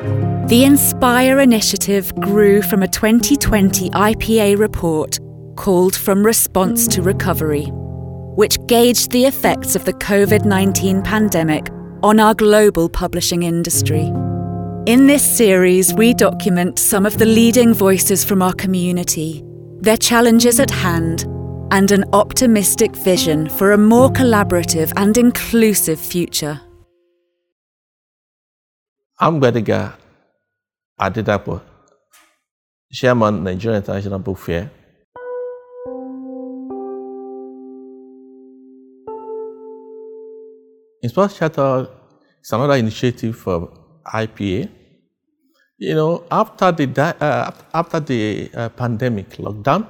The Inspire initiative grew from a 2020 IPA report called From Response to Recovery, which gauged the effects of the COVID 19 pandemic on our global publishing industry. In this series, we document some of the leading voices from our community, their challenges at hand, and an optimistic vision for a more collaborative and inclusive future. I'm Gbadega Adedapo, Chairman, Nigerian International Book Fair. Inspire Charter is another initiative for IPA. You know, after the uh, after the uh, pandemic lockdown,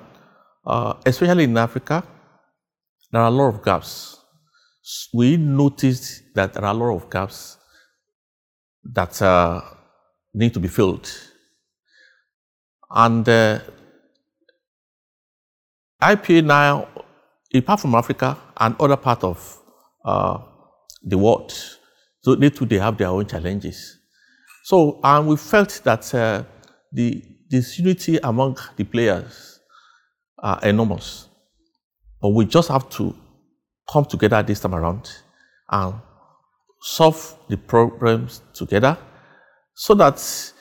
uh, especially in Africa, there are a lot of gaps. We noticed that there are a lot of gaps that uh, need to be filled, and uh, IPA now, apart from Africa and other part of uh, the world, so they too they have their own challenges. So, and we felt that uh, the disunity among the players are enormous. But we just have to come together this time around and solve the problems together so that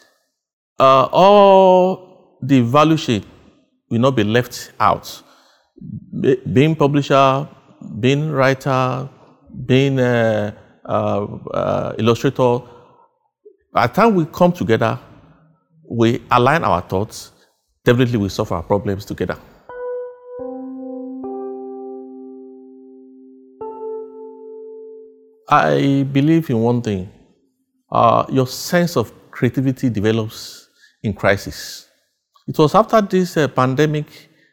uh, all the value chain will not be left out. Be- being publisher, being writer, being a, uh, uh, illustrator, by the time we come together, we align our thoughts, definitely we solve our problems together. I believe in one thing. Uh, your sense of creativity develops in crisis. It was after this uh, pandemic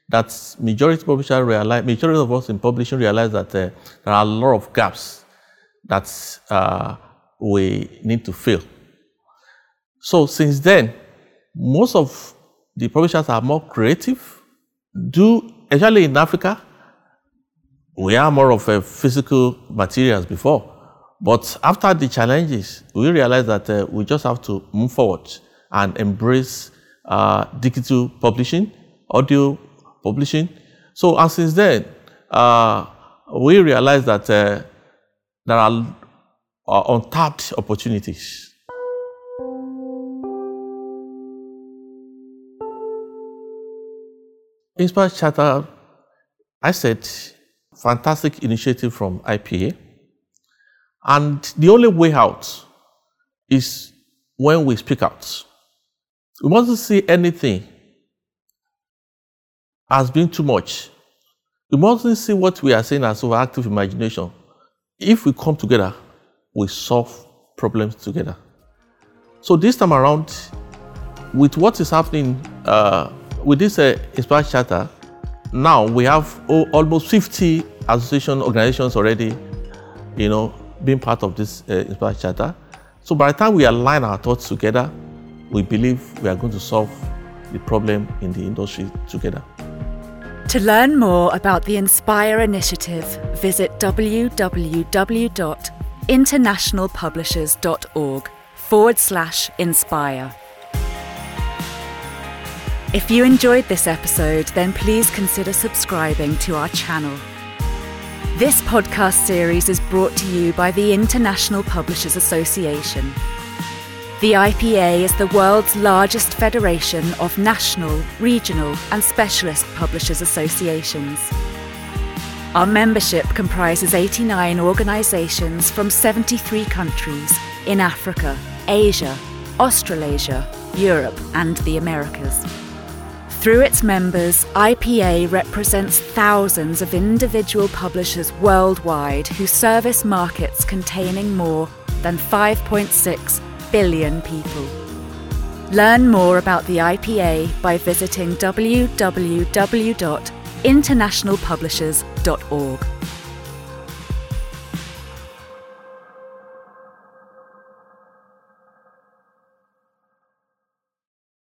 that majority publishers realized, majority of us in publishing realized that uh, there are a lot of gaps that uh, we need to fill. So since then, most of the publishers are more creative. Do especially in Africa, we are more of a physical materials before. But after the challenges, we realized that uh, we just have to move forward and embrace uh, digital publishing, audio publishing. So, and since then, uh, we realized that uh, there are uh, untapped opportunities. Inspire Charter, I said, fantastic initiative from IPA. And the only way out is when we speak out. We mustn't see anything as being too much. We mustn't see what we are saying as overactive imagination. If we come together, we solve problems together. So this time around, with what is happening uh, with this uh, Inspire Charter, now we have oh, almost 50 association organizations already, you know, being part of this uh, Inspire Charter. So by the time we align our thoughts together, we believe we are going to solve the problem in the industry together. To learn more about the Inspire initiative, visit www.internationalpublishers.org forward slash inspire. If you enjoyed this episode, then please consider subscribing to our channel. This podcast series is brought to you by the International Publishers Association. The IPA is the world's largest federation of national, regional, and specialist publishers associations. Our membership comprises 89 organisations from 73 countries in Africa, Asia, Australasia, Europe, and the Americas. Through its members, IPA represents thousands of individual publishers worldwide who service markets containing more than 5.6 billion people. Learn more about the IPA by visiting www.internationalpublishers.org.